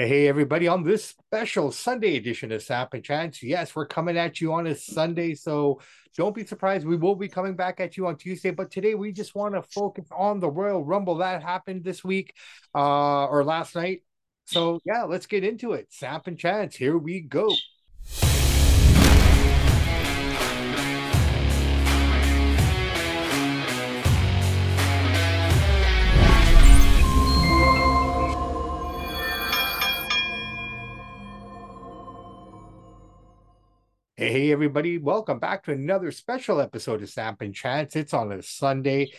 Hey, everybody, on this special Sunday edition of Samp and Chance. Yes, we're coming at you on a Sunday, so don't be surprised. We will be coming back at you on Tuesday, but today we just want to focus on the Royal Rumble that happened this week uh, or last night. So, yeah, let's get into it. Samp and Chance, here we go. Hey, everybody, welcome back to another special episode of Samp and Chance. It's on a Sunday.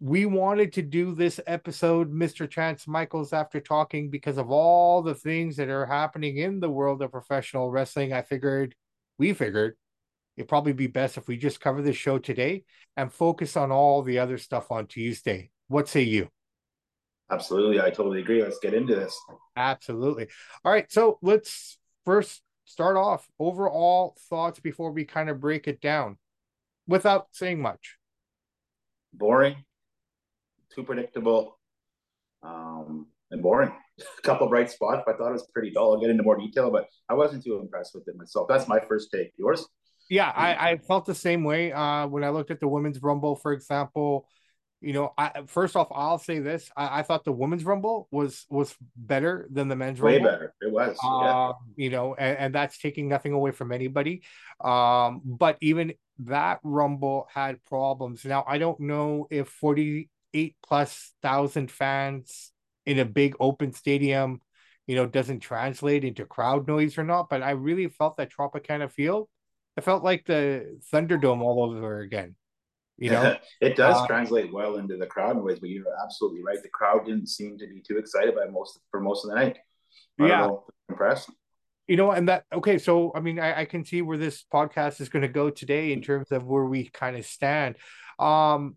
We wanted to do this episode, Mr. Chance Michaels, after talking because of all the things that are happening in the world of professional wrestling. I figured, we figured, it'd probably be best if we just cover the show today and focus on all the other stuff on Tuesday. What say you? Absolutely. I totally agree. Let's get into this. Absolutely. All right. So let's first start off overall thoughts before we kind of break it down without saying much. Boring. Too predictable. Um and boring. A couple bright spots but i thought it was pretty dull. I'll get into more detail but i wasn't too impressed with it myself. That's my first take. Yours? Yeah i, I felt the same way uh when i looked at the women's rumble for example you know, I first off, I'll say this: I, I thought the women's rumble was was better than the men's way rumble. better. It was, uh, yeah. You know, and, and that's taking nothing away from anybody. Um, but even that rumble had problems. Now, I don't know if forty eight plus thousand fans in a big open stadium, you know, doesn't translate into crowd noise or not. But I really felt that Tropicana Field. I felt like the Thunderdome all over again. You know, it does uh, translate well into the crowd in ways, but you're absolutely right. The crowd didn't seem to be too excited by most for most of the night. I yeah, impressed. You know, and that okay. So, I mean, I, I can see where this podcast is going to go today in terms of where we kind of stand. Um,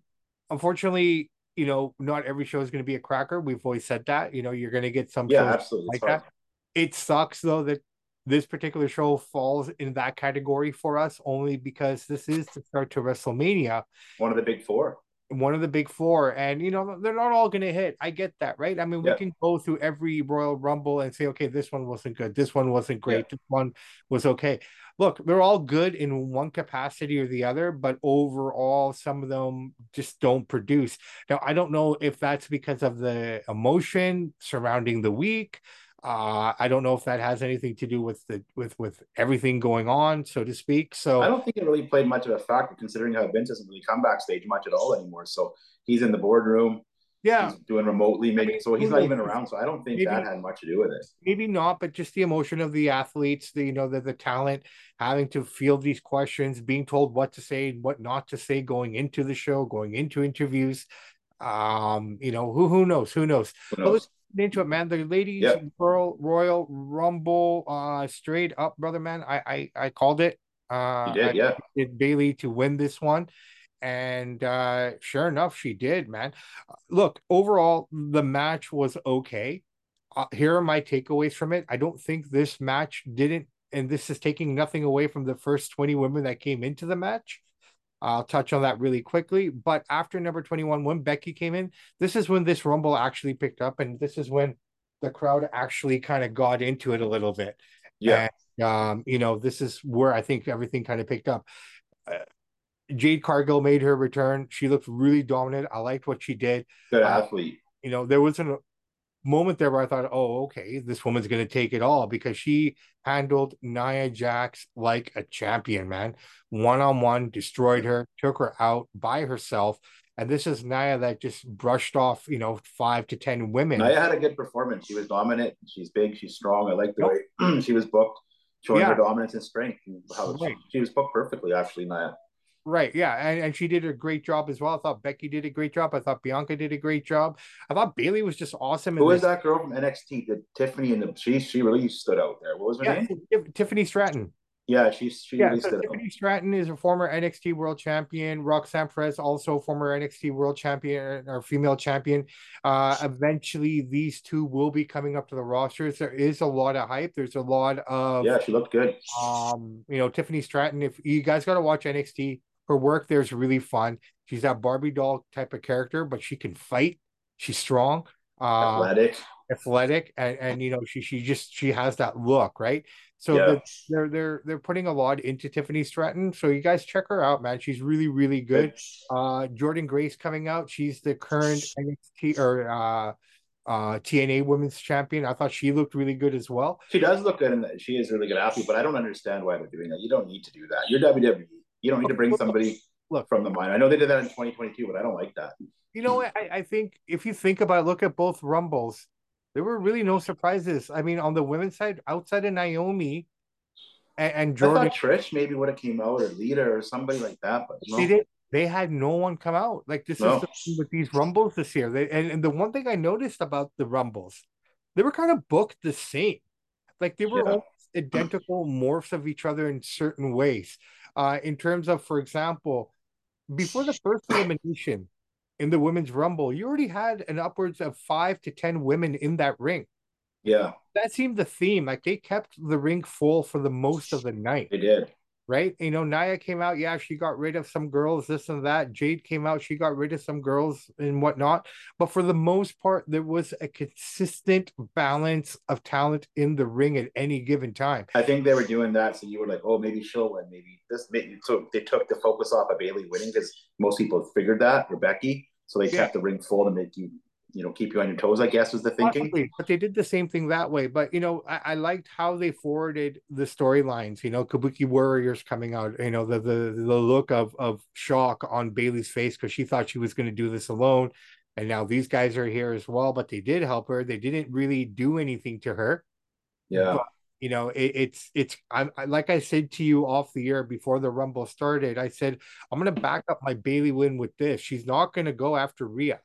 unfortunately, you know, not every show is going to be a cracker. We've always said that. You know, you're going to get some yeah, absolutely like that. It sucks though that this particular show falls in that category for us only because this is the start to WrestleMania. One of the big four. One of the big four. And, you know, they're not all going to hit. I get that, right? I mean, we can go through every Royal Rumble and say, okay, this one wasn't good. This one wasn't great. This one was okay. Look, they're all good in one capacity or the other, but overall, some of them just don't produce. Now, I don't know if that's because of the emotion surrounding the week uh, I don't know if that has anything to do with the with with everything going on, so to speak. So I don't think it really played much of a factor, considering how Vince doesn't really come backstage much at all anymore. So he's in the boardroom, yeah, doing remotely, maybe. So he's not even around. So I don't think maybe, that had much to do with it. Maybe not, but just the emotion of the athletes, the you know the the talent having to field these questions, being told what to say, and what not to say, going into the show, going into interviews. Um, you know who who knows who knows. Who knows? Into it, man. The ladies yep. Royal Royal Rumble, uh, straight up, brother, man. I I, I called it. Uh, did, I yeah. Did Bayley to win this one, and uh, sure enough, she did, man. Look, overall, the match was okay. Uh, here are my takeaways from it. I don't think this match didn't, and this is taking nothing away from the first twenty women that came into the match. I'll touch on that really quickly. But after number 21, when Becky came in, this is when this Rumble actually picked up. And this is when the crowd actually kind of got into it a little bit. Yeah. And, um, you know, this is where I think everything kind of picked up. Uh, Jade Cargill made her return. She looked really dominant. I liked what she did. Good uh, athlete. Uh, you know, there was an moment there where I thought, oh, okay, this woman's going to take it all because she handled Nia Jax like a champion, man. One on one, destroyed her, took her out by herself. And this is Nia that just brushed off, you know, five to 10 women. Nia had a good performance. She was dominant. She's big. She's strong. I like the way she was booked, showing yeah. her dominance and strength. And how right. she, she was booked perfectly, actually, Nia. Right. Yeah. And, and she did a great job as well. I thought Becky did a great job. I thought Bianca did a great job. I thought Bayley was just awesome. Who is that girl from NXT? The Tiffany and the she she really stood out there. What was her yeah, name? Tiffany Stratton. Yeah, she's she yeah, really so Tiffany out. Stratton is a former NXT World Champion. Roxanne Perez, also former NXT World Champion or female champion. Uh, eventually, these two will be coming up to the rosters. There is a lot of hype. There's a lot of yeah. She looked good. Um, you know, Tiffany Stratton. If you guys got to watch NXT, her work there's really fun. She's that Barbie doll type of character, but she can fight. She's strong. Uh, athletic. athletic, and and you know she she just she has that look, right? So yeah. the, they're they're they're putting a lot into Tiffany Stratton. So you guys check her out, man. She's really really good. Uh, Jordynne Grace coming out. She's the current NXT or uh, uh, TNA Women's Champion. I thought she looked really good as well. She does look good, and she is really good athlete. But I don't understand why they're doing that. You don't need to do that. You're WWE. You don't need to bring somebody look from the mine. I know they did that in 2022, but I don't like that. You know, I, I think if you think about it, look at both Rumbles, there were really no surprises. I mean, on the women's side, outside of Naomi and, and Jordynne, I thought Trish maybe would have came out or Lita or somebody like that, but no. did. They had no one come out. Like this no. is the with these Rumbles this year. They, and, and the one thing I noticed about the Rumbles, they were kind of booked the same. Like they were yeah. identical morphs of each other in certain ways. Uh, in terms of, for example, before the first elimination in the women's rumble, you already had an upwards of five to ten women in that ring. Yeah. That seemed the theme. Like they kept the ring full for the most of the night. They did right? You know, Nia came out, yeah, she got rid of some girls, this and that. Jade came out, she got rid of some girls and whatnot. But for the most part, there was a consistent balance of talent in the ring at any given time. I think they were doing that, so you were like, oh, maybe she'll win, maybe this. Maybe so they took the focus off of Bayley winning because most people figured that or Becky, so they yeah. kept the ring full to make you you know keep you on your toes i guess was the thinking but they did the same thing that way but you know I, I liked how they forwarded the storylines you know kabuki warriors coming out you know the the the look of of shock on Bayley's face because she thought she was going to do this alone and now these guys are here as well but they did help her they didn't really do anything to her yeah but, you know it, it's it's I'm I, like I said to you off the air before the rumble started. I said I'm gonna back up my Bayley win with this. She's not gonna go after Rhea.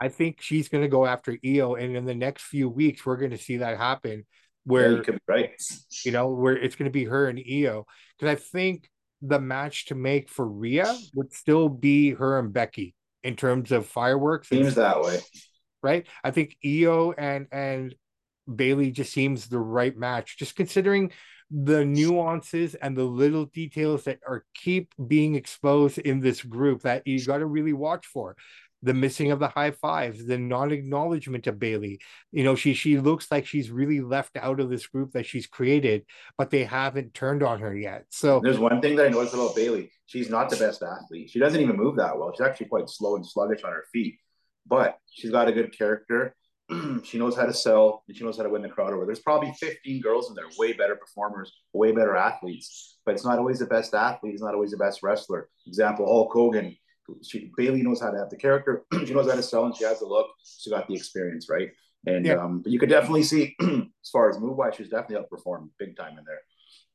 I think she's going to go after Io, and in the next few weeks, we're going to see that happen. Where yeah, you could be right, you know, where it's going to be her and Io, because I think the match to make for Rhea would still be her and Becky in terms of fireworks. Seems that way, right? I think Io and and Bayley just seems the right match, just considering the nuances and the little details that are keep being exposed in this group that you got to really watch for the missing of the high fives, the non-acknowledgement of Bayley. You know, she she looks like she's really left out of this group that she's created, but they haven't turned on her yet. So there's one thing that I noticed about Bayley. She's not the best athlete. She doesn't even move that well. She's actually quite slow and sluggish on her feet, but she's got a good character. she knows how to sell and she knows how to win the crowd over. There's probably 15 girls in there, way better performers, way better athletes, but it's not always the best athlete. It's not always the best wrestler. Example, Hulk Hogan she Bayley knows how to have the character. she knows how to sell, and she has the look. She got the experience, right? And yeah. um, but you could definitely see, as far as move wise, she's definitely outperformed big time in there.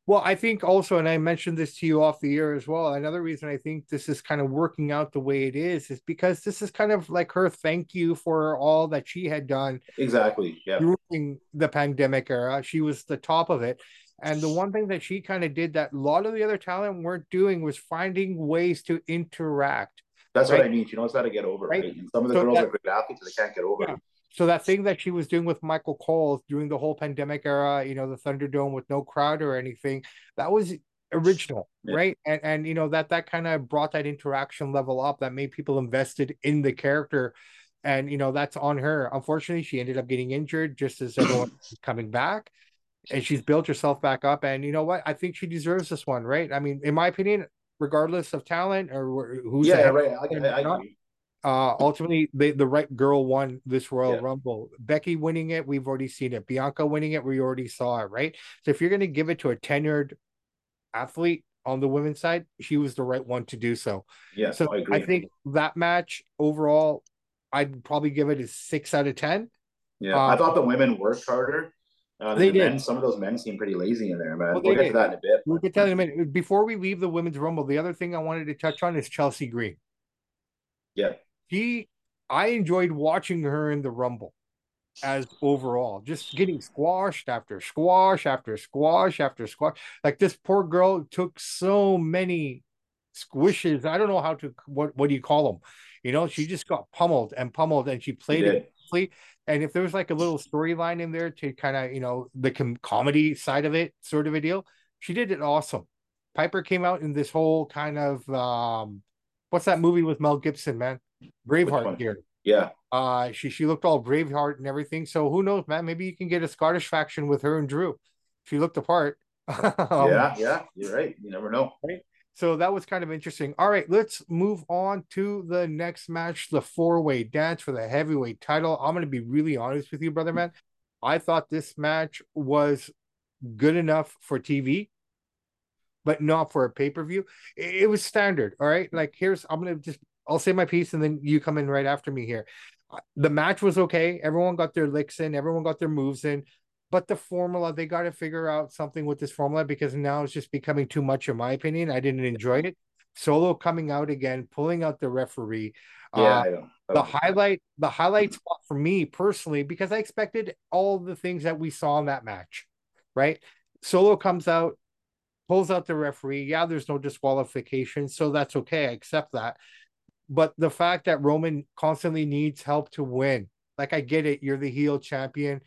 Well, I think also, and I mentioned this to you off the air as well. Another reason I think this is kind of working out the way it is is because this is kind of like her thank you for all that she had done. Exactly. Yeah. During the pandemic era, she was the top of it. And the one thing that she kind of did that a lot of the other talent weren't doing was finding ways to interact that's right? what I mean. She knows how to get over right. right? And some of the so girls that, are great athletes, they can't get over. Yeah. So that thing that she was doing with Michael Cole during the whole pandemic era, you know, the Thunderdome with no crowd or anything, that was original, yeah. right? And and you know that that kind of brought that interaction level up that made people invested in the character. And you know that's on her. Unfortunately, she ended up getting injured just as everyone was coming back and she's built herself back up. And you know what? I think she deserves this one, right? I mean, in my opinion, regardless of talent or who's yeah right. I, I, I uh, ultimately, the, the right girl won this Royal yeah. Rumble. Becky winning it, we've already seen it. Bianca winning it, we already saw it, right? So if you're going to give it to a tenured athlete on the women's side, she was the right one to do so. Yeah, so I, I think that match overall, I'd probably give it a six out of ten. Yeah, I thought the women worked harder. Uh, they did. Men, some of those men seem pretty lazy in there, man. Well, we'll get did. to that in a bit. We'll get to that in a minute. Before we leave the women's rumble, the other thing I wanted to touch on is Chelsea Green. Yeah. She I enjoyed watching her in the rumble as overall, just getting squashed after squash after squash after squash. Like this poor girl took so many squishes. I don't know how to what what do you call them? You know, she just got pummeled and pummeled and she played it and if there was like a little storyline in there to kind of, you know, the com- comedy side of it, sort of a deal, she did it awesome. Piper came out in this whole kind of um what's that movie with Mel Gibson, man? Braveheart here. Yeah. Uh, she she looked all Braveheart and everything. So who knows, man? Maybe you can get a Scottish faction with her and Drew. She looked apart. um, yeah, yeah, you're right. You never know. Right. So that was kind of interesting. All right, let's move on to the next match, the four-way dance for the heavyweight title. I'm going to be really honest with you, brother man. I thought this match was good enough for TV, but not for a pay-per-view. It was standard. All right. Like here's I'm gonna just I'll say my piece and then you come in right after me here. Uh, the match was okay. Everyone got their licks in, everyone got their moves in. But the formula, they got to figure out something with this formula because now it's just becoming too much, in my opinion. I didn't enjoy it. Solo coming out again, pulling out the referee. Yeah, uh, I don't, I don't the highlight, the highlight spot for me personally, because I expected all the things that we saw in that match, right? Solo comes out, pulls out the referee. Yeah, there's no disqualification, so that's okay. I accept that. But the fact that Roman constantly needs help to win, like I get it, you're the heel champion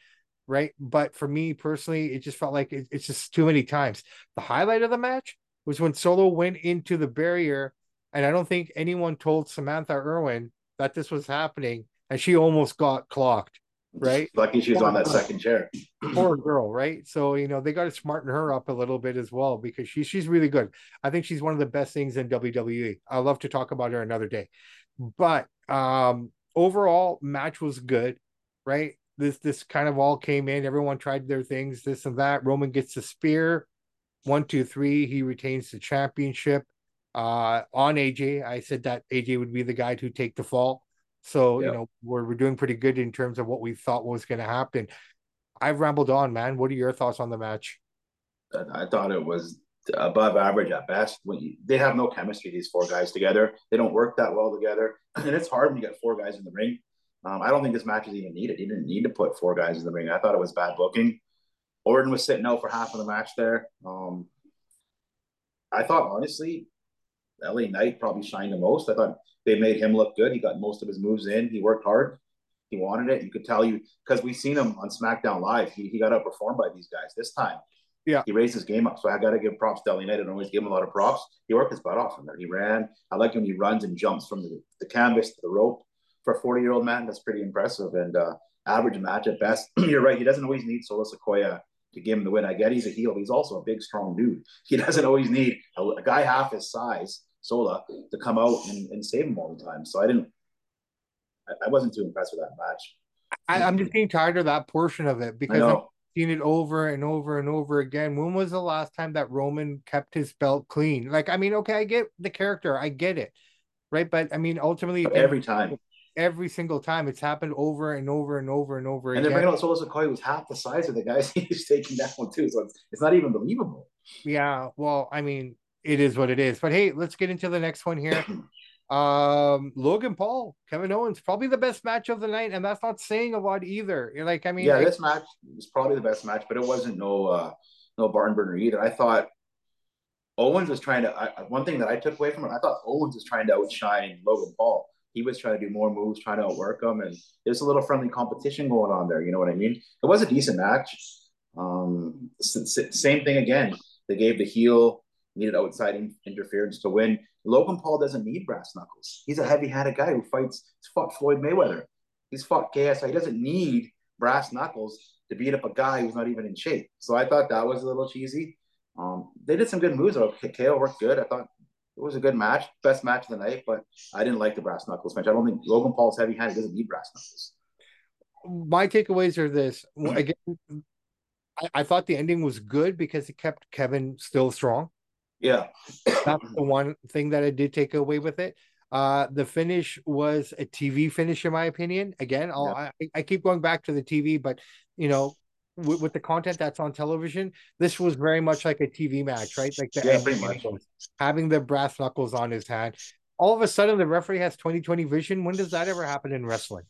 right? But for me personally, it just felt like it, it's just too many times. The highlight of the match was when Solo went into the barrier, and I don't think anyone told Samantha Irvin that this was happening, and she almost got clocked. Right, lucky she was on that girl. second chair. Poor girl, right? So you know they got to smarten her up a little bit as well because she she's really good. I think she's one of the best things in WWE. I love to talk about her another day, but um overall match was good, right? This this kind of all came in. Everyone tried their things, this and that. Roman gets the spear. One, two, three. He retains the championship. Uh, on AJ, I said that AJ would be the guy to take the fall. So yep. you know we're we're doing pretty good in terms of what we thought was going to happen. I've rambled on, man. What are your thoughts on the match? I thought it was above average at best. When you, they have no chemistry, these four guys together, they don't work that well together, and it's hard when you get four guys in the ring. Um, I don't think this match is even needed. He didn't need to put four guys in the ring. I thought it was bad booking. Orton was sitting out for half of the match there. Um, I thought honestly, LA Knight probably shined the most. I thought they made him look good. He got most of his moves in. He worked hard. He wanted it. You could tell you because we've seen him on SmackDown Live. He, he got outperformed by these guys this time. Yeah, he raised his game up. So I got to give props to LA Knight. I don't always give him a lot of props. He worked his butt off in there. He ran. I like when he runs and jumps from the, the canvas to the rope for a 40 year old man, that's pretty impressive. And uh, average match at best. You're right. He doesn't always need Solo Sikoa to give him the win. I get he's a heel. He's also a big, strong dude. He doesn't always need a, a guy half his size, Sola, to come out and, and, save him all the time. So I didn't, I, I wasn't too impressed with that match. I, am just getting tired of that portion of it because I've seen it over and over and over again. When was the last time that Roman kept his belt clean? Like, I mean, okay, I get the character, I get it, right? But I mean, ultimately, every time every single time. It's happened over and over and over and over and again. And they're bringing out Solo Sikoa, who's half the size of the guys he's taking down too. So it's, it's not even believable. Yeah, well, I mean, it is what it is. But hey, let's get into the next one here. um Logan Paul, Kevin Owens, probably the best match of the night, and that's not saying a lot either. You're like, I mean, yeah, I, this match was probably the best match, but it wasn't no uh no barn burner either. I thought Owens was trying to. I, one thing that I took away from it, I thought Owens was trying to outshine Logan Paul he was trying to do more moves, trying to outwork him, and there's a little friendly competition going on there. You know what I mean? It was a decent match. Um, same thing again. They gave the heel needed outside in- interference to win. Logan Paul doesn't need brass knuckles. He's a heavy-handed guy who fights. He's fought Floyd Mayweather. He's fought KSI. He doesn't need brass knuckles to beat up a guy who's not even in shape. So I thought that was a little cheesy. Um, they did some good moves. Though. KO worked good. I thought it was a good match, best match of the night, but I didn't like the brass knuckles match. I don't think Logan Paul's heavy handed doesn't need brass knuckles. My takeaways are this again. I, I, thought the ending was good because it kept Kevin still strong. Yeah, that's the one thing that I did take away with it. Uh, the finish was a TV finish, in my opinion. Again, yeah. I, I keep going back to the TV, but you know, with, with, the content that's on television, this was very much like a TV match, right? Like the yeah, pretty much. having the brass knuckles on his hand. All of a sudden, the referee has 2020 vision. When does that ever happen in wrestling?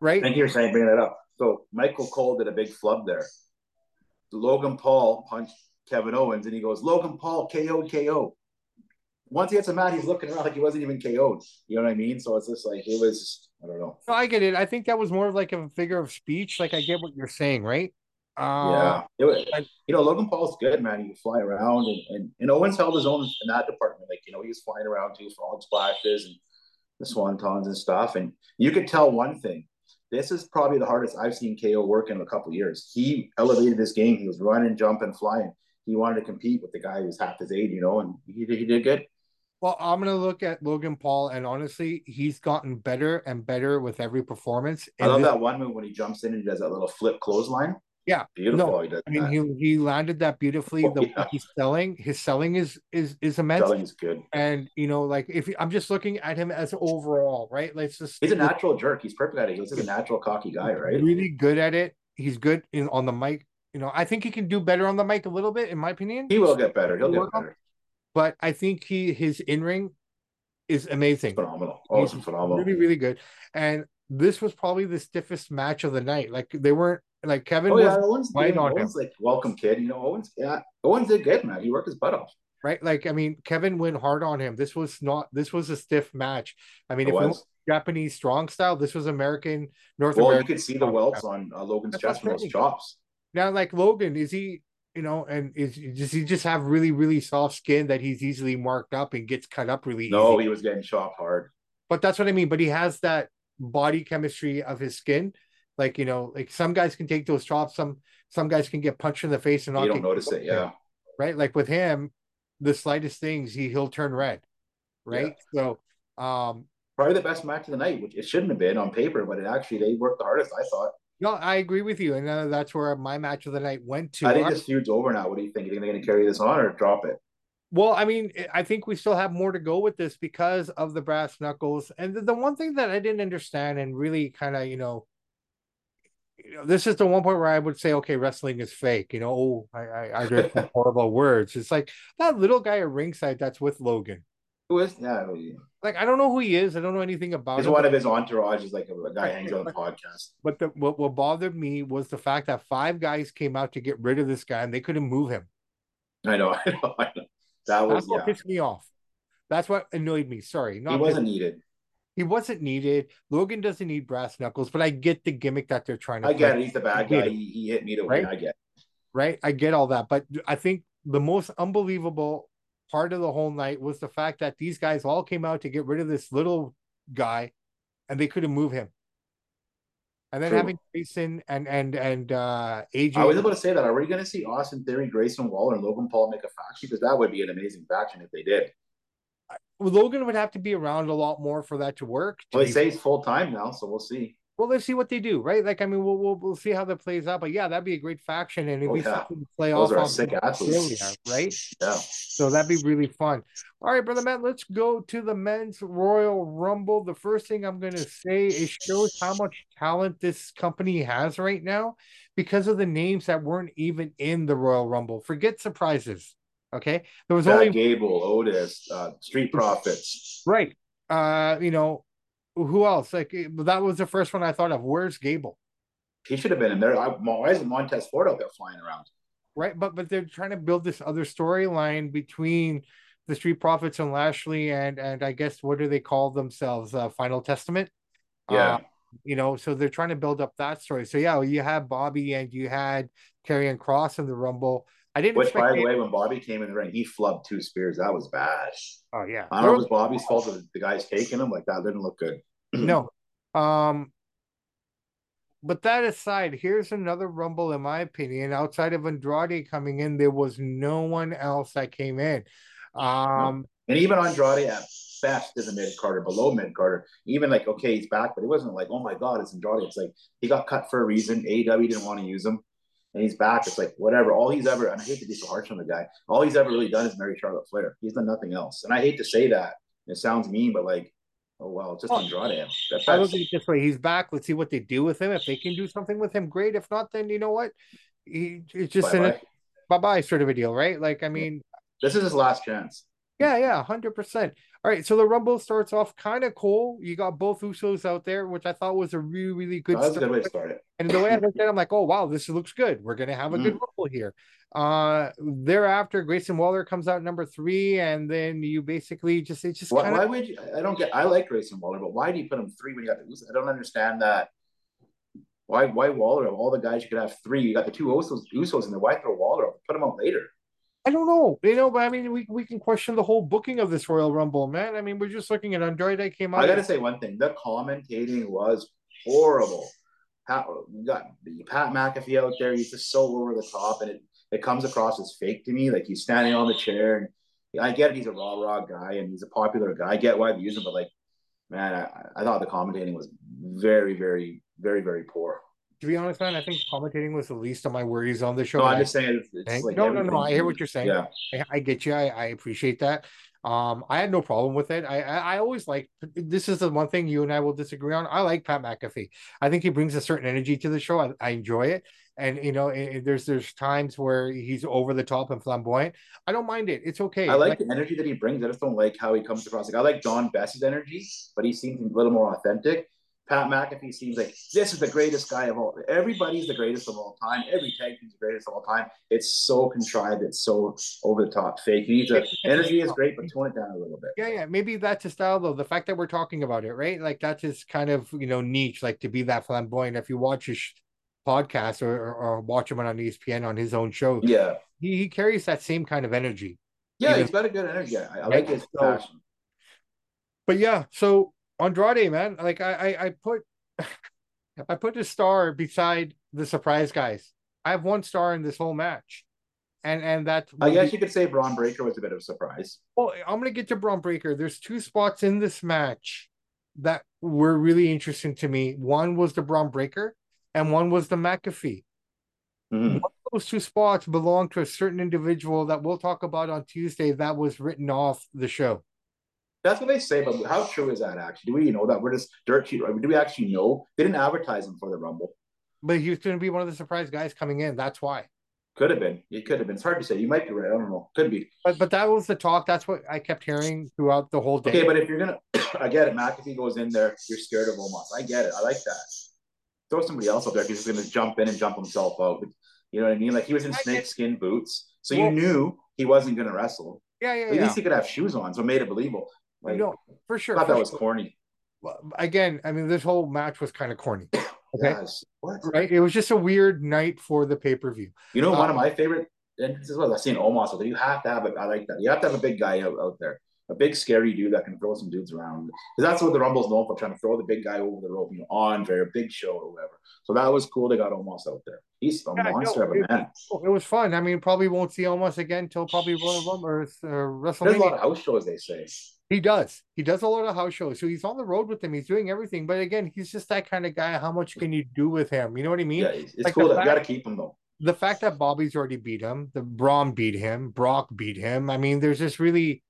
Right? Thank you for saying bringing that up. So Michael Cole did a big flub there. Logan Paul punched Kevin Owens, and he goes, Logan Paul KO KO. Once he gets a mat, he's looking around like he wasn't even KO'd. You know what I mean? So it's just like it was. I don't know. No, I get it. I think that was more of like a figure of speech. Like I get what you're saying, right? Uh, yeah, was, you know, Logan Paul's good, man. He can fly around, and, and and Owens held his own in that department. Like you know, he was flying around too, frog splashes, and the swantons and stuff. And you could tell one thing. This is probably the hardest I've seen KO work in a couple years. He elevated his game. He was running, jumping, flying. He wanted to compete with the guy who's half his age, you know, and he, he did good. Well, I'm gonna look at Logan Paul, and honestly, he's gotten better and better with every performance. I love this... that one move when he jumps in and does that little flip clothesline. Yeah, beautiful. No, I mean, that. he he landed that beautifully. Oh, the yeah. he's selling, his selling is is is immense. Selling is good. And you know, like if I'm just looking at him as overall, right? Let's just. He's a natural jerk. He's perfect at it. He's like a natural cocky guy, right? Really good at it. He's good in on the mic. You know, I think he can do better on the mic a little bit, in my opinion. He will get better. He'll get better. But I think he his in ring is amazing. Phenomenal. Oh, He's phenomenal. Really, really good. And this was probably the stiffest match of the night. Like they weren't like Kevin oh, yeah, Owens, did, on Owens him. like welcome kid. You know, Owens yeah, Owens did good, man. He worked his butt off. Right. Like, I mean, Kevin went hard on him. This was not this was a stiff match. I mean, it if was. it was Japanese strong style, this was American North well, American. you could see the welts on uh, Logan's That's chest from those chops. Now, like Logan, is he you know, and is does he just have really, really soft skin that he's easily marked up and gets cut up really no, easy? he was getting chopped hard. But that's what I mean. But he has that body chemistry of his skin. Like, you know, like some guys can take those chops, some some guys can get punched in the face and not you don't notice it, yeah. Right. Like with him, the slightest things he he'll turn red. Right. Yeah. So um probably the best match of the night, which it shouldn't have been on paper, but it actually they worked the hardest, I thought. No, I agree with you, and uh, that's where my match of the night went to. I think this feud's over now. What do you think? Are they going to carry this on or drop it? Well, I mean, I think we still have more to go with this because of the brass knuckles. And the, the one thing that I didn't understand and really kind of, you know, you know, this is the one point where I would say, okay, wrestling is fake. You know, oh, I I, I heard horrible words. It's like that little guy at ringside that's with Logan. Who is? Yeah, like I don't know who he is. I don't know anything about. He's him. one of his entourage. Is like a, guy hangs on the podcast. But the, what what bothered me was the fact that five guys came out to get rid of this guy and they couldn't move him. I know. I know. I know. That was That's what pissed me off. That's what annoyed me. Sorry, not he wasn't needed. He wasn't needed. Logan doesn't need brass knuckles, but I get the gimmick that they're trying to. I play. get it. He's the bad guy. He, he, hit me to right? win. I get. Right, I get all that, but I think the most unbelievable part of the whole night was the fact that these guys all came out to get rid of this little guy and they couldn't move him. And then True. having Grayson and and and uh AJ. I was able to say that. Are we going to see Austin Theory, Grayson Waller, and Logan Paul make a faction? Because that would be an amazing faction if they did. Logan would have to be around a lot more for that to work. To well, they say he's full time now, so we'll see well, let's see what they do, right? Like, I mean, we'll we'll, we'll see how that plays out. But yeah, that'd be a great faction, and it'd oh, be yeah. something to play Those off of sick Australia, right? Yeah. So that'd be really fun. All right, brother Matt, let's go to the men's Royal Rumble. The first thing I'm gonna say is shows how much talent this company has right now because of the names that weren't even in the Royal Rumble. Forget surprises. Okay, there was only Gable, Otis, uh, Street Profits. Right. Uh, you know, who else? Like eh, that was the first one I thought of. Where's Gable? He should have been in there. Why is Montez Ford out there flying around? Right, but but they're trying to build this other storyline between the Street Profits and Lashley, and and I guess what do they call themselves? Uh, Final Testament. Yeah. Uh, you know, so they're trying to build up that story. So yeah, you had Bobby and you had Karrion Kross in the Rumble. I didn't. Which, by the way, when Bobby came in the ring, he flubbed two spears. That was bad. Oh yeah. I don't know if it was Bobby's fault that the guy's taking him. Like that didn't look good. no. Um. But that aside, here's another rumble, in my opinion. Outside of Andrade coming in, there was no one else that came in. Um, and even Andrade at best is a mid carder, below mid carder. Even like, okay, he's back, but it wasn't like, oh my God, it's Andrade. It's like he got cut for a reason. AEW didn't want to use him and he's back. It's like whatever. All he's ever, and I hate to be so harsh on the guy. All he's ever really done is marry Charlotte Flair. He's done nothing else. And I hate to say that. It sounds mean, but like, oh well, just oh, Andrade. That's, I look at it this way: he's back. Let's see what they do with him. If they can do something with him, great. If not, then you know what? He it's just bye a bye bye sort of a deal, right? Like, I mean, this is his last chance. Yeah, yeah, hundred percent. All right, so the Rumble starts off kind of cool. You got both Usos out there, which I thought was a really, really good. That's a good way to start it. And the way I looked at it, I'm like, oh wow, this looks good. We're gonna have a mm. good Rumble here. Uh, thereafter, Grayson Waller comes out number three, and then you basically just it just why, kinda... why would you? I don't get. I like Grayson Waller, but why do you put him three when you got the Usos? I don't understand that. Why? Why Waller? Of all the guys you could have three, you got the two Usos, Usos in there. Why throw Waller? Put him out later. I don't know, you know, but I mean, we, we can question the whole booking of this Royal Rumble, man. I mean, we're just looking at Andrade came out. I got to say one thing: the commentating was horrible. Pat, got Pat McAfee out there. He's just so over the top, and it, it comes across as fake to me. Like he's standing on the chair, and I get it. He's a raw, raw guy, and he's a popular guy. I get why they use him, but like, man, I, I thought the commentating was very, very, very, very poor. To be honest, man, I think commentating was the least of my worries on the show. No, I'm just saying. It's, it's like no, no, no. I hear what you're saying. Yeah, I, I get you. I, I appreciate that. Um, I had no problem with it. I, I, I always like this is the one thing you and I will disagree on. I like Pat McAfee. I think he brings a certain energy to the show. I, I enjoy it, and you know, it, there's there's times where he's over the top and flamboyant. I don't mind it. It's okay. I like, like the energy that he brings. I just don't like how he comes across. Like I like John Bess's energy, but he seems a little more authentic. Pat McAfee seems like this is the greatest guy of all. Everybody's the greatest of all time. Every tag team's the greatest of all time. It's so contrived. It's so over the top, fake. You need to energy is great, but tone it down a little bit. Yeah, yeah. Maybe that's a style though. The fact that we're talking about it, right? Like that's his kind of you know niche, like to be that flamboyant. If you watch his podcast or, or, or watch him on ESPN on his own show, yeah, he, he carries that same kind of energy. Yeah, he's got a good energy. I, I like his passion. But yeah, so Andrade, man, like I, I, I put, I put a star beside the surprise guys. I have one star in this whole match, and and that. I guess be, you could say Bron Breakker was a bit of a surprise. Well, I'm gonna get to Bron Breakker. There's two spots in this match that were really interesting to me. One was the Bron Breakker, and one was the McAfee. Mm-hmm. those two spots belong to a certain individual that we'll talk about on Tuesday. That was written off the show. That's what they say, but how true is that actually? Do we know that we're just dirt cheap? Do we actually know? They didn't advertise him for the Rumble. But he was going to be one of the surprise guys coming in. That's why. Could have been. It could have been. It's hard to say. You might be right. I don't know. Could be. But but that was the talk. That's what I kept hearing throughout the whole day. Okay, but if you're gonna, I get it. McAfee goes in there. You're scared of Omos. I get it. I like that. Throw somebody else up there. He's going to jump in and jump himself out. You know what I mean? Like he was in snakeskin boots, so well, you knew he wasn't going to wrestle. Yeah, yeah. At yeah. least he could have shoes on, so it made it believable. Like, no, for sure. I thought that sure. was corny. Well, again, I mean, this whole match was kind of corny. Okay, yes. what? Right? It was just a weird night for the pay per view. You know, um, one of um, my favorite entrances was I've seen Omos. So you have to have it. I like that. You have to have a big guy out, out there, a big scary dude that can throw some dudes around. Because that's what the Rumble's known for, trying to throw the big guy over the rope. You know, on very big show or whatever. So that was cool. They got Omos out there. He's a yeah, monster no, of a it, man. It was fun. I mean, probably won't see Omos again until probably Royal Rumble or uh, WrestleMania. There's a lot of house shows, they say. He does. He does a lot of house shows. So he's on the road with them. He's doing everything. But again, he's just that kind of guy. How much can you do with him? You know what I mean? Yeah, it's like cool. Fact, you got to keep him though. The fact that Bobby's already beat him, the Braun beat him, Brock beat him. I mean, there's just really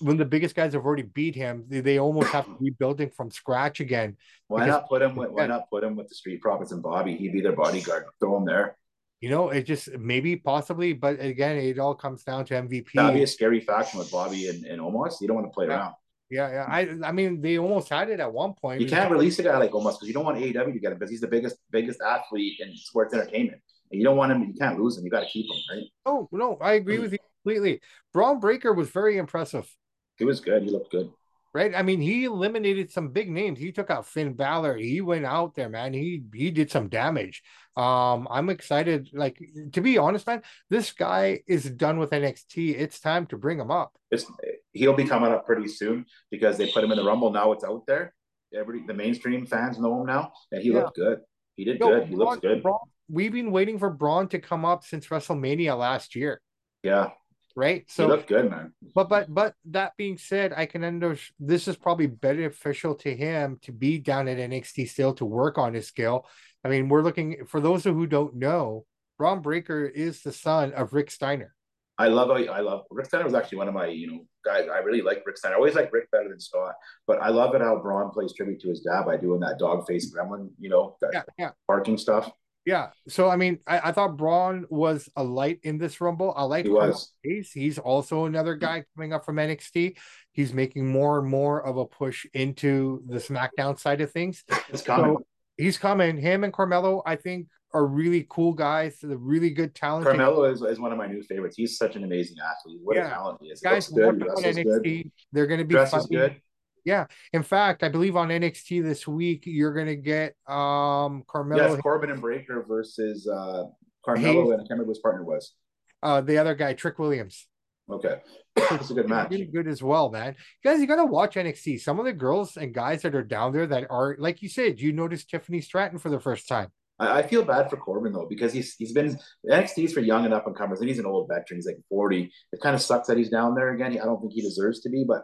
when the biggest guys have already beat him, they, they almost have to be building from scratch again. Why because, not put him with Why not put him with the Street Profits and Bobby? He'd be their bodyguard. Throw him there. You know, it just maybe possibly, but again, it all comes down to MVP. That'd be a scary faction with Bobby and, and Omos. You don't want to play yeah. around. Yeah, yeah. I I mean, they almost had it at one point. You can't release a guy like Omos because you don't want AEW to get him because he's the biggest biggest athlete in sports entertainment. And you don't want him. You can't lose him. You got to keep him, right? Oh no, I agree mm. with you completely. Bron Breakker was very impressive. He was good. He looked good. Right. I mean, he eliminated some big names. He took out Finn Balor. He went out there, man. He he did some damage. Um, I'm excited. Like to be honest, man, this guy is done with NXT. It's time to bring him up. It's, he'll be coming up pretty soon because they put him in the Rumble. Now it's out there. Every the mainstream fans know him now, and he yeah. looked good. He did Yo, good. He Bron, looks good. Bron, we've been waiting for Bron to come up since WrestleMania last year. Yeah, right? So looked good, man. But but but that being said, I can understand this is probably beneficial to him to be down at NXT still to work on his skill. I mean, we're looking for those who don't know, Bron Breakker is the son of Rick Steiner. I love I love Rick Steiner was actually one of my you know guys. I really like Rick Steiner. I always like Rick better than Scott, but I love it how Bron plays tribute to his dad by doing that dog face gremlin, you know, that yeah, yeah. barking stuff. Yeah. So I mean, I, I thought Bron was a light in this rumble. I like he was. He's also another guy coming up from NXT. He's making more and more of a push into the SmackDown side of things. It's coming. So he's coming. Him and Carmelo, I think, are really cool guys. They're really good talent. Carmelo is, is one of my new favorites. He's such an amazing athlete. What yeah. a talent he is. Guys, good. NXT, good. They're going to be Dress good. Yeah. In fact, I believe on NXT this week you're gonna get um Carmelo. Yes, Corbin and Breakker versus uh Carmelo and I can't remember his partner was. uh, the other guy, Trick Williams. Okay, it's a good match. Good as well, man. Guys, you gotta watch NXT. Some of the girls and guys that are down there that are, like you said, you noticed Tiffany Stratton for the first time. I, I feel bad for Corbin though because he's he's been NXT's for young and up and comers, and he's an old veteran. He's like forty. It kind of sucks that he's down there again. I don't think he deserves to be, but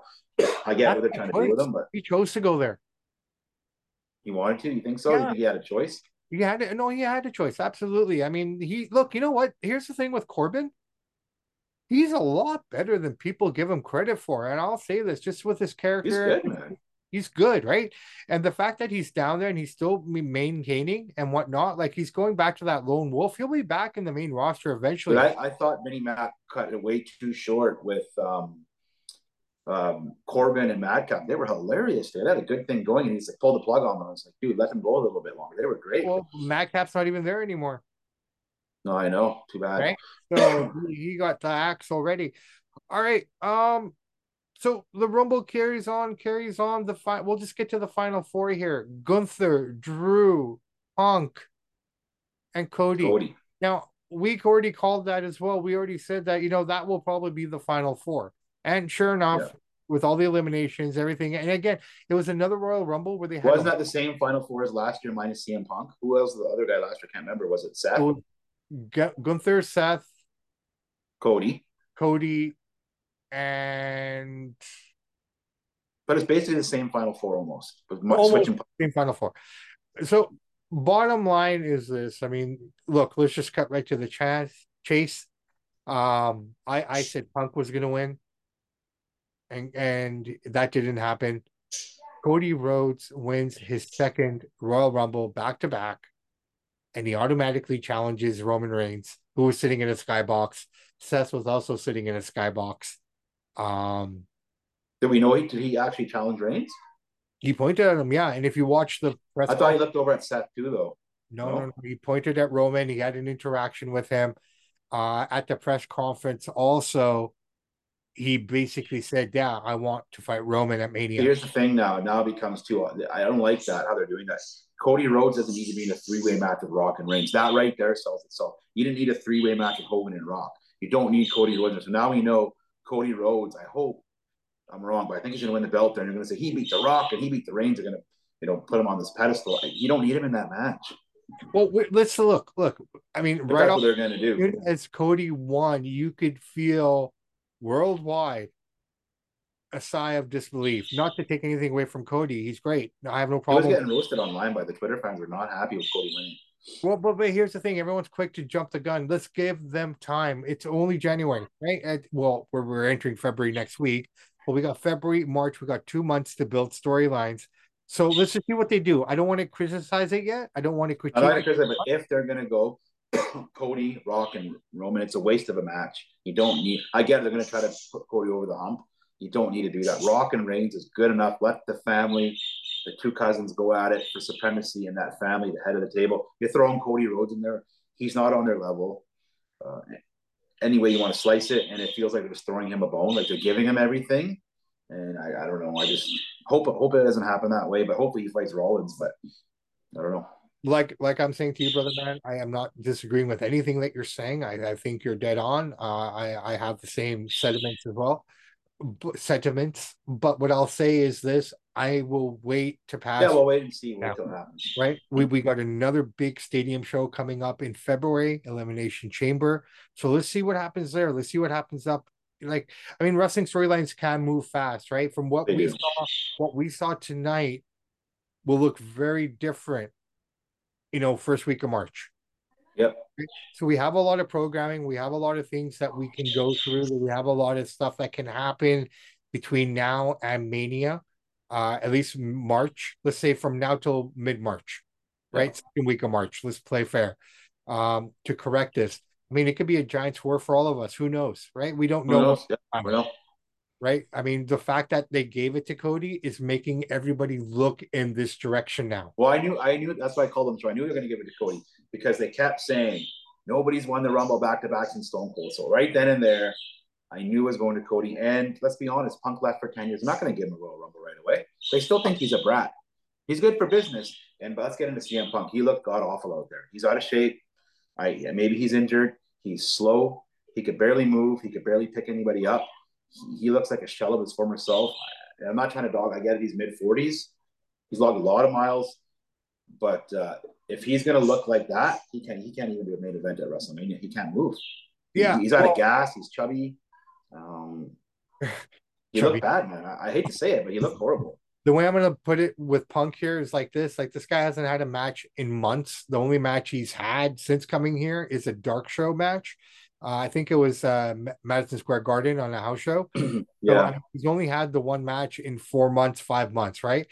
I get what they're trying to do with him. But he chose to go there. He wanted to. You think so? Yeah. You think he had a choice? He had to, no. He had a choice. Absolutely. I mean, he look. You know what? Here's the thing with Corbin. He's a lot better than people give him credit for, and I'll say this just with his character. He's good, man he's good, right? And the fact that he's down there and he's still maintaining and whatnot, like he's going back to that lone wolf. He'll be back in the main roster eventually. I, I, thought Mini Matt cut it way too short with um, um, Corbin and Madcap. They were hilarious. They had a good thing going, and he's like pulled the plug on them. I was like, dude, let them go a little bit longer. They were great. Well, Madcap's not even there anymore. No, I know. Too bad. Right? So he got the axe already. All right. Um, so the Rumble carries on, carries on. The fi- we'll just get to the final four here: Gunther, Drew, Punk, and Cody. Cody. Now we already called that as well. We already said that you know that will probably be the final four. And sure enough, yeah. With all the eliminations, everything, and again, it was another Royal Rumble where they had wasn't that the same final four as last year minus CM Punk? Who else? The other guy last year? Can't remember. Was it Seth? Gunther, Seth, Cody, Cody, and but it's basically the same Final Four almost, but almost switching same Final Four. So bottom line is this: I mean, look, let's just cut right to the chase. Chase. Um, I I said Punk was going to win, and and that didn't happen. Cody Rhodes wins his second Royal Rumble back to back, and he automatically challenges Roman Reigns, who was sitting in a skybox. Seth was also sitting in a skybox. Um, did we know he did he actually challenge Reigns? He pointed at him, yeah. And if you watch the press, I thought he looked over at Seth too, though. No, no, no, He pointed at Roman. He had an interaction with him uh, at the press conference. Also, he basically said, "Yeah, I want to fight Roman at Mania." Here's the thing now. Now becomes too. I don't like that how they're doing that. Cody Rhodes doesn't need to be in a three way match with Rock and Reigns. That right there sells itself. You didn't need a three way match with Hogan and Rock. You don't need Cody Rhodes. So now we know Cody Rhodes. I hope I'm wrong, but I think he's going to win the belt there. And you're going to say he beat The Rock and he beat the Reigns. They're going to, you know, put him on this pedestal. You don't need him in that match. Well, let's look. Look, I mean, but right off, they're going to do. As Cody won, you could feel worldwide a sigh of disbelief. Not to take anything away from Cody, he's great. I have no problem. He was getting roasted online by the Twitter fans. Were not happy with Cody winning. Well, but, but here's the thing: everyone's quick to jump the gun. Let's give them time. It's only January, right? At, well, we're, we're entering February next week. Well, we got February, March. We got two months to build storylines. So let's just see what they do. I don't want to criticize it yet. I don't want to critique. I it, but if they're gonna go Cody, Rock, and Roman, it's a waste of a match. You don't need. I get they're gonna try to put Cody over the hump. You don't need to do that. Rock and Reigns is good enough. Let the family the two cousins go at it for supremacy in that family, the head of the table. You're throwing Cody Rhodes in there. He's not on their level. Uh, any way you want to slice it, and it feels like they're just throwing him a bone, like they're giving him everything. And I, I don't know. I just hope hope it doesn't happen that way, but hopefully he fights Rollins. But I don't know. Like like I'm saying to you, brother man, I am not disagreeing with anything that you're saying. I, I think you're dead on. Uh, I I have the same sentiments as well sentiments. But what I'll say is this: I will wait to pass. Yeah, we'll wait and see what happens. Right, we we got another big stadium show coming up in February, Elimination Chamber. So let's see what happens there. Let's see what happens up. Like, I mean, wrestling storylines can move fast, right? From what they we do. saw, what we saw tonight will look very different. You know, first week of March. Yep. So we have a lot of programming. We have a lot of things that we can go through. We have a lot of stuff that can happen between now and Mania, uh, at least March. Let's say from now till mid March, right? Second week of March. Let's play fair. Um, to correct this. I mean, it could be a giant war for all of us. Who knows, right? We don't know. Yeah, right? I mean, the fact that they gave it to Cody is making everybody look in this direction now. Well, I knew, I knew that's why I called them. So I knew they were going to give it to Cody because they kept saying nobody's won the Rumble back to back since Stone Cold. So right then and there, I knew it was going to Cody. And let's be honest, Punk left for 10 years. I'm not going to give him a Royal Rumble right away. They still think he's a brat. He's good for business. And let's get into CM Punk. He looked god awful out there. He's out of shape. I maybe he's injured. He's slow. He could barely move. He could barely pick anybody up. He, he looks like a shell of his former self. I'm not trying to dog. I get it. He's mid 40s. He's logged a lot of miles, but uh, if he's going to look like that, he can he can't even do a main event at WrestleMania. He can't move. Yeah, he, he's out well, of gas. He's chubby. Um, he looked bad, man. I, I hate to say it, but he looked horrible the way I'm gonna put it with Punk here is like this: like this guy hasn't had a match in months. The only match he's had since coming here is a dark show match. Uh, I think it was uh, Madison Square Garden on a house show. yeah, so, he's only had the one match in four months, five months, right?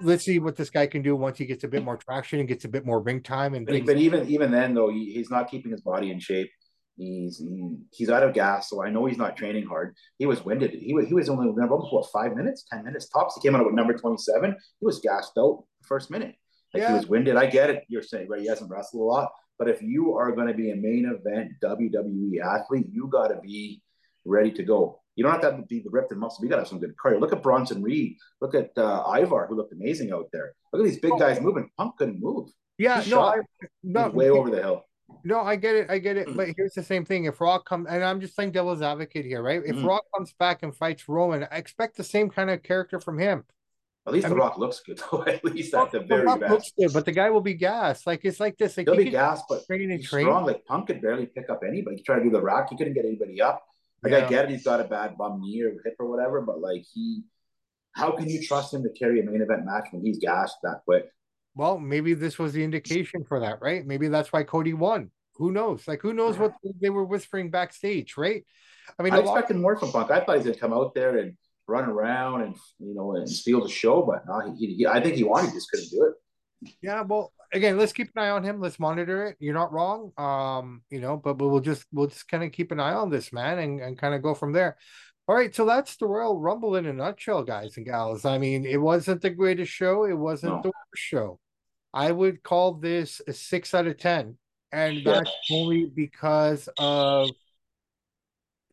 Let's see what this guy can do once he gets a bit more traction and gets a bit more ring time. And but, but even even then, though, he, he's not keeping his body in shape. He's he, he's out of gas, so I know he's not training hard. He was winded. He was he was only number what five minutes, ten minutes tops. He came out with number twenty seven. He was gassed out first minute. Like yeah. he was winded. I get it. You're saying right. He hasn't wrestled a lot, but if you are going to be a main event WWE athlete, you got to be ready to go. You don't have to, have to be the ripped and muscle. You got to have some good cardio. Look at Bronson Reed. Look at uh, Ivar, who looked amazing out there. Look at these big guys moving. Punk couldn't move. Yeah, no, I, no, way over the hill. No, I get it. I get it. But here's the same thing. If Rock comes, and I'm just playing devil's advocate here, right? If mm-hmm. Rock comes back and fights Roman, I expect the same kind of character from him. At least I the mean, Rock looks good, though. At least at the very the best. Looks good, but the guy will be gassed. Like it's like this. Like, He'll be gassed, but train and train. strong. Like Punk could barely pick up anybody. He tried to do the Rock. He couldn't get anybody up. Like yeah. I get it. He's got a bad bum knee or hip or whatever, but like he, how can you trust him to carry a main event match when he's gassed that quick? Well, maybe this was the indication for that, right? Maybe that's why Cody won who knows? Like, who knows what they were whispering backstage, right? I mean, I expected more from Punk. I thought he was going to come out there and run around and you know and steal the show, but no, he, he, I think he wanted, just couldn't do it. Yeah, well, again, let's keep an eye on him. Let's monitor it. You're not wrong, um, you know, but, but we'll just we'll just kind of keep an eye on this man and, and kind of go from there. All right, so that's the Royal Rumble in a nutshell, guys and gals. I mean, it wasn't the greatest show. It wasn't no. the worst show. I would call this a six out of ten and that's only because of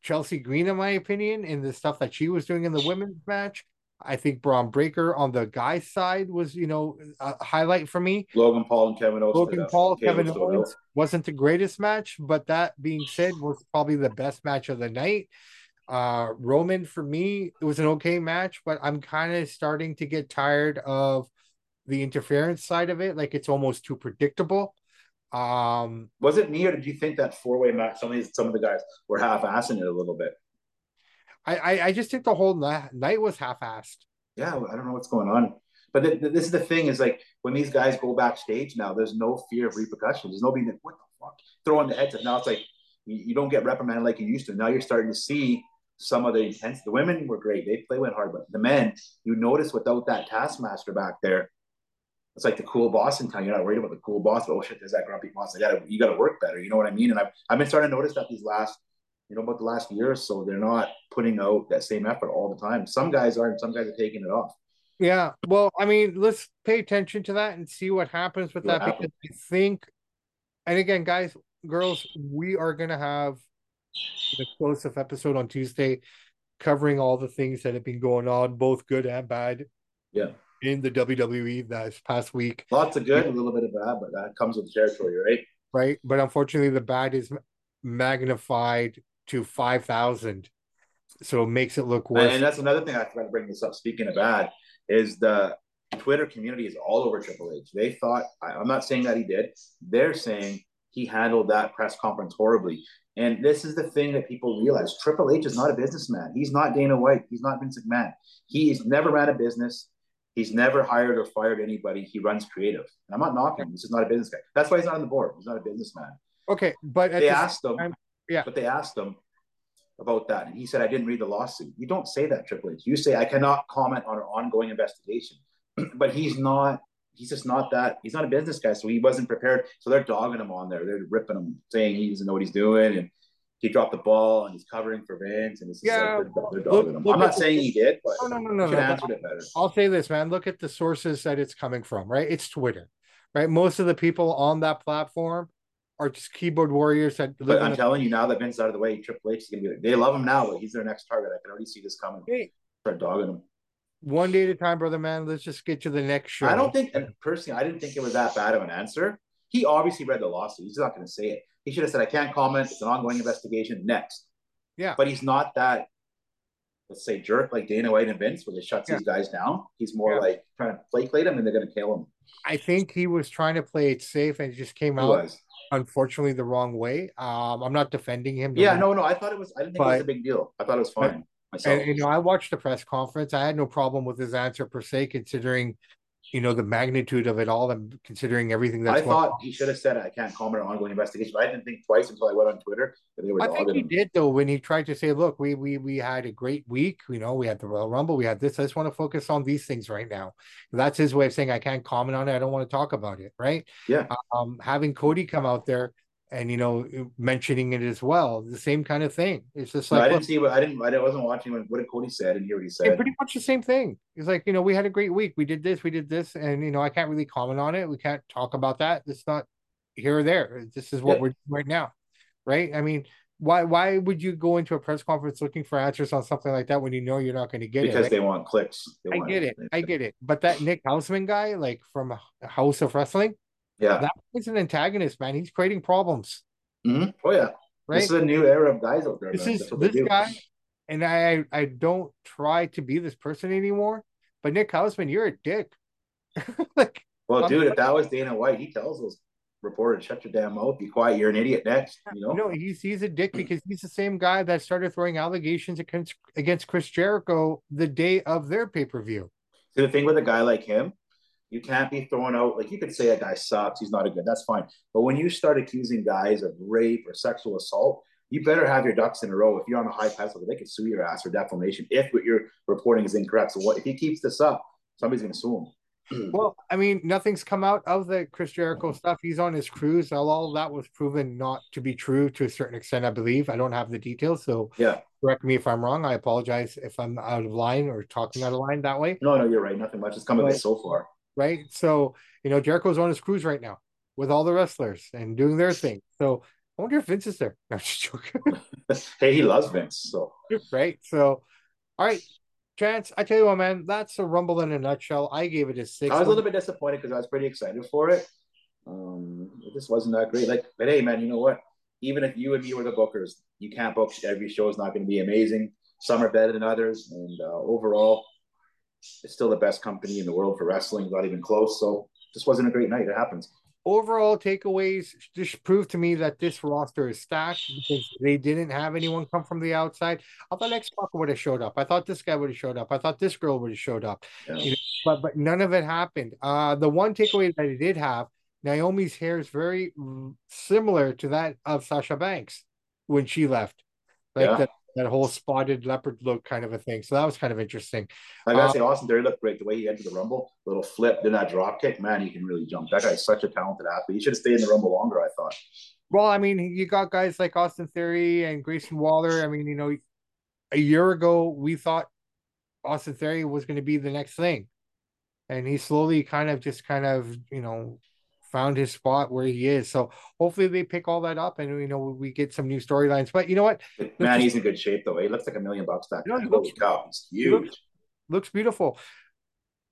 Chelsea Green, in my opinion, in the stuff that she was doing in the women's match. I think Bron Breakker on the guys' side was, you know, a highlight for me. Logan Paul and Kevin Owens. Logan Paul, Kevin Owens wasn't the greatest match, but that being said, was probably the best match of the night. Uh, Roman for me, it was an okay match, but I'm kind of starting to get tired of the interference side of it. Like it's almost too predictable. Um, was it me or did you think that four way match? Some of these, some of the guys were half assing it a little bit. I, I, I just think the whole night was half assed. Yeah, I don't know what's going on. But this is the thing: is like when these guys go backstage now, there's no fear of repercussions. There's nobody that what the fuck throwing the heads up. Now it's like you, you don't get reprimanded like you used to. Now you're starting to see some of the intense. The women were great; they play went hard, but the men, you notice without that taskmaster back there, it's like the cool boss in town. You're not worried about the cool boss, but oh shit, there's that grumpy boss. I gotta you gotta work better. You know what I mean? And I've I've been starting to notice that these last, you know, about the last year or so, they're not putting out that same effort all the time. Some guys are, and some guys are taking it off. Yeah. Well, I mean, let's pay attention to that and see what happens with what that happens. because I think and again, guys, girls, we are gonna have an explosive episode on Tuesday covering all the things that have been going on, both good and bad. Yeah in the WWE this past week. Lots of good, a little bit of bad, but that comes with the territory, right? Right, but unfortunately, the bad is magnified to five thousand, so it makes it look worse. And that's another thing I forgot to bring this up. Speaking of bad, is the Twitter community is all over Triple H. They thought I'm not saying that he did. They're saying he handled that press conference horribly. And this is the thing that people realize: Triple H is not a businessman. He's not Dana White. He's not Vince McMahon. He's never ran a business. He's never hired or fired anybody. He runs creative. And I'm not knocking him. He's just not a business guy. That's why he's not on the board. He's not a businessman. Okay, but they asked him. Time, yeah, but they asked him about that, and he said, "I didn't read the lawsuit." You don't say that, Triple H. You say, "I cannot comment on an ongoing investigation." but he's not. He's just not that. He's not a business guy, so he wasn't prepared. So they're dogging him on there. They're ripping him, saying he doesn't know what he's doing, and he dropped the ball and he's covering for Vince and it's yeah, like they're look, look I'm not saying he did, but no, no, no, no, no answered it better. I'll say this, man. Look at the sources that it's coming from, right? It's Twitter, right? Most of the people on that platform are just keyboard warriors that. But I'm telling you now that Vince out of the way, Triple H is gonna be. Like, they love him now, but he's their next target. I can already see this coming. Hey. Start dogging him. One day at a time, brother man. Let's just get to the next show. I don't think, and personally, I didn't think it was that bad of an answer he obviously read the lawsuit. He's not going to say it. He should have said, "I can't comment. It's an ongoing investigation." Next. Yeah. But he's not that. Let's say jerk like Dana White and Vince, where they shuts yeah. these guys down. He's more yeah. like trying to play placate them, and they're going to kill him. I think he was trying to play it safe, and it just came he out. Was unfortunately the wrong way. Um, I'm not defending him. Yeah, no, no. I thought it was. I didn't think but, it was a big deal. I thought it was fine. Myself. And you know, I watched the press conference. I had no problem with his answer per se, considering you know the magnitude of it all and considering everything that's I thought he should have said I can't comment on ongoing investigation. But I didn't think twice until I went on Twitter they were I think he did though when he tried to say, look, we we we had a great week. You know, we had the Royal Rumble, we had this. I just want to focus on these things right now. That's his way of saying I can't comment on it. I don't want to talk about it. Right. Yeah. Um having Cody come out there and you know mentioning it as well the same kind of thing it's just like no, i didn't see what i didn't i wasn't watching what, did cody said and hear what he said pretty much the same thing it's like you know we had a great week we did this we did this and you know i can't really comment on it we can't talk about that it's not here or there this is what yeah. we're doing right now right i mean why why would you go into a press conference looking for answers on something like that when you know you're not going to get because it? Because they want clicks. They I want get it. I get it. But that Nick Hausman guy, like from Haus of Wrestling, yeah, that is an antagonist, man. He's creating problems. Mm-hmm. Oh yeah, right. This is a new era of guys out there. This man. is this guy, and I I don't try to be this person anymore. But Nick Hausman, you're a dick. like, well, I'm, dude, if that was Dana White, he tells those reporters, "Shut your damn mouth, be quiet, you're an idiot." Next, you know. No, he's he's a dick because he's the same guy that started throwing allegations against against Chris Jericho the day of their pay per view. So the thing with a guy like him, you can't be throwing out like you could say a guy sucks, he's not a good. That's fine. But when you start accusing guys of rape or sexual assault, you better have your ducks in a row. If you're on a high pedestal, they could sue your ass for defamation if what you're reporting is incorrect. So what if he keeps this up? Somebody's going to sue him. Hmm. well, I mean, nothing's come out of the Chris Jericho stuff. He's on his cruise. All of that was proven not to be true to a certain extent, I believe. I don't have the details, so yeah, correct me if I'm wrong. I apologize if I'm out of line or talking out of line that way. No, no, you're right. Nothing much has come of it so far right? So, you know, Jericho's on his cruise right now with all the wrestlers and doing their thing. So I wonder if Vince is there. No, just joking. hey, he loves Vince. So right. So all right. Chance, I tell you what, man, that's a rumble in a nutshell. I gave it a six. I was a little bit disappointed because I was pretty excited for it. Um, it just wasn't that great. Like, but hey, man, you know what? Even if you and me were the bookers, you can't book every show is not going to be amazing. Some are better than others, and uh, overall, it's still the best company in the world for wrestling, not even close. So this wasn't a great night. It happens. Overall takeaways just proved to me that this roster is stacked because they didn't have anyone come from the outside. I thought X Pac would have showed up. I thought this guy would have showed up. I thought this girl would have showed up. Yeah. You know, but but none of it happened. Uh, the one takeaway that I did have, Naomi's hair is very similar to that of Sasha Banks when she left. Like yeah. the, that whole spotted leopard look kind of a thing. So that was kind of interesting. I gotta um, say, Austin Theory looked great. The way he entered the Rumble, little flip, then that drop kick, man, he can really jump. That guy's such a talented athlete. He should have stayed in the Rumble longer, I thought. Well, I mean, you got guys like Austin Theory and Grayson Waller. I mean, you know, a year ago we thought Austin Theory was going to be the next thing, and he slowly kind of just kind of you know found his spot where he is. So hopefully they pick all that up and you know we get some new storylines. But you know what? Man, he's in good shape though. He looks like a million bucks back. You know, looks, cow, he's huge. Looks, looks, beautiful.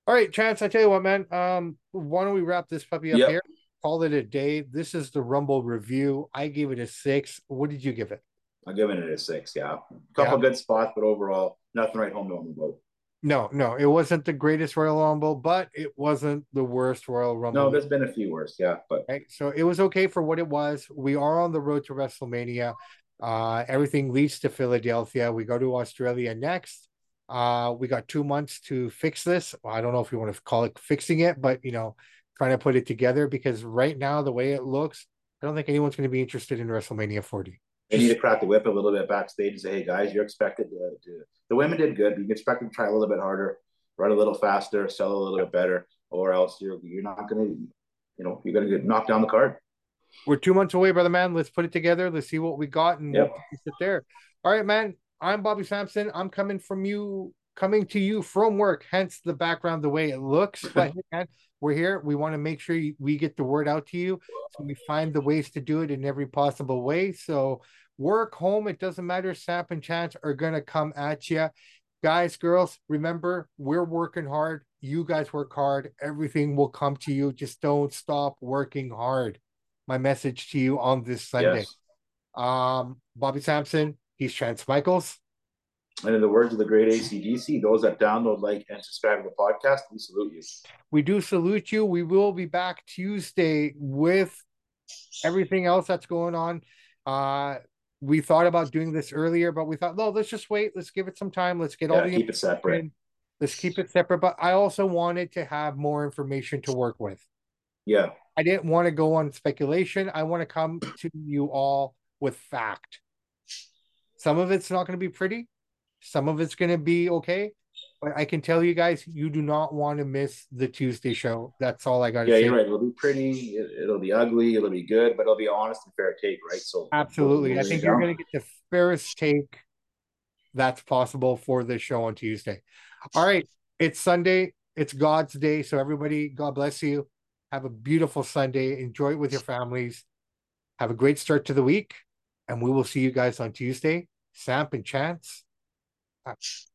All right, Chance. I tell you what, man. Um, why don't we wrap this puppy up yep. here? Call it a day. This is the Rumble review. I gave it a six. What did you give it? I'm giving it a six. Yeah, a couple yeah. good spots, but overall, nothing right home to home about. No, no, it wasn't the greatest Royal Rumble, but it wasn't the worst Royal Rumble. No, there's been a few worse, yeah, but right? so it was okay for what it was. We are on the road to WrestleMania. Uh, everything leads to Philadelphia. We go to Australia next. Uh, we got two months to fix this. Well, I don't know if you want to call it fixing it, but you know, trying to put it together because right now the way it looks, I don't think anyone's going to be interested in WrestleMania 40. They need to crack the whip a little bit backstage and say, "Hey guys, you're expected to." to the women did good, but you can expect them to try a little bit harder, run a little faster, sell a little bit better, or else you're you're not going to, you know, you're going to get knocked down the card. We're two months away, brother man. Let's put it together. Let's see what we got and yep. we'll sit there. All right, man. I'm Bobby Sampson. I'm coming from you, coming to you from work. Hence the background, the way it looks. But man, we're here. We want to make sure we get the word out to you. So we find the ways to do it in every possible way. So work, home, it doesn't matter. Samp and Chance are going to come at you. Guys, girls, remember, we're working hard. You guys work hard. Everything will come to you. Just don't stop working hard. my message to you on this Sunday. Yes. Um, Bobby Sampson, he's Chance Michaels. And in the words of the great ACDC, those that download, like, and subscribe to the podcast, we salute you. We do salute you. We will be back Tuesday with everything else that's going on. Uh, we thought about doing this earlier, but we thought, no, let's just wait. Let's give it some time. Let's get Yeah, all the keep it separate. Let's keep it separate. But I also wanted to have more information to work with. Yeah. I didn't want to go on speculation. I want to come to you all with fact. Some of it's not going to be pretty. Some of it's going to be okay. But I can tell you guys, you do not want to miss the Tuesday show. That's all I got to Yeah, say. you're right. It'll be pretty. It, will be ugly. It'll be good, but it'll be honest and fair take, right? So Absolutely. I think you you're going to get the fairest take that's possible for this show on Tuesday. All right. It's Sunday. It's God's day. So, everybody, God bless you. Have a beautiful Sunday. Enjoy it with your families. Have a great start to the week. And we will see you guys on Tuesday. Samp and Chance. Out.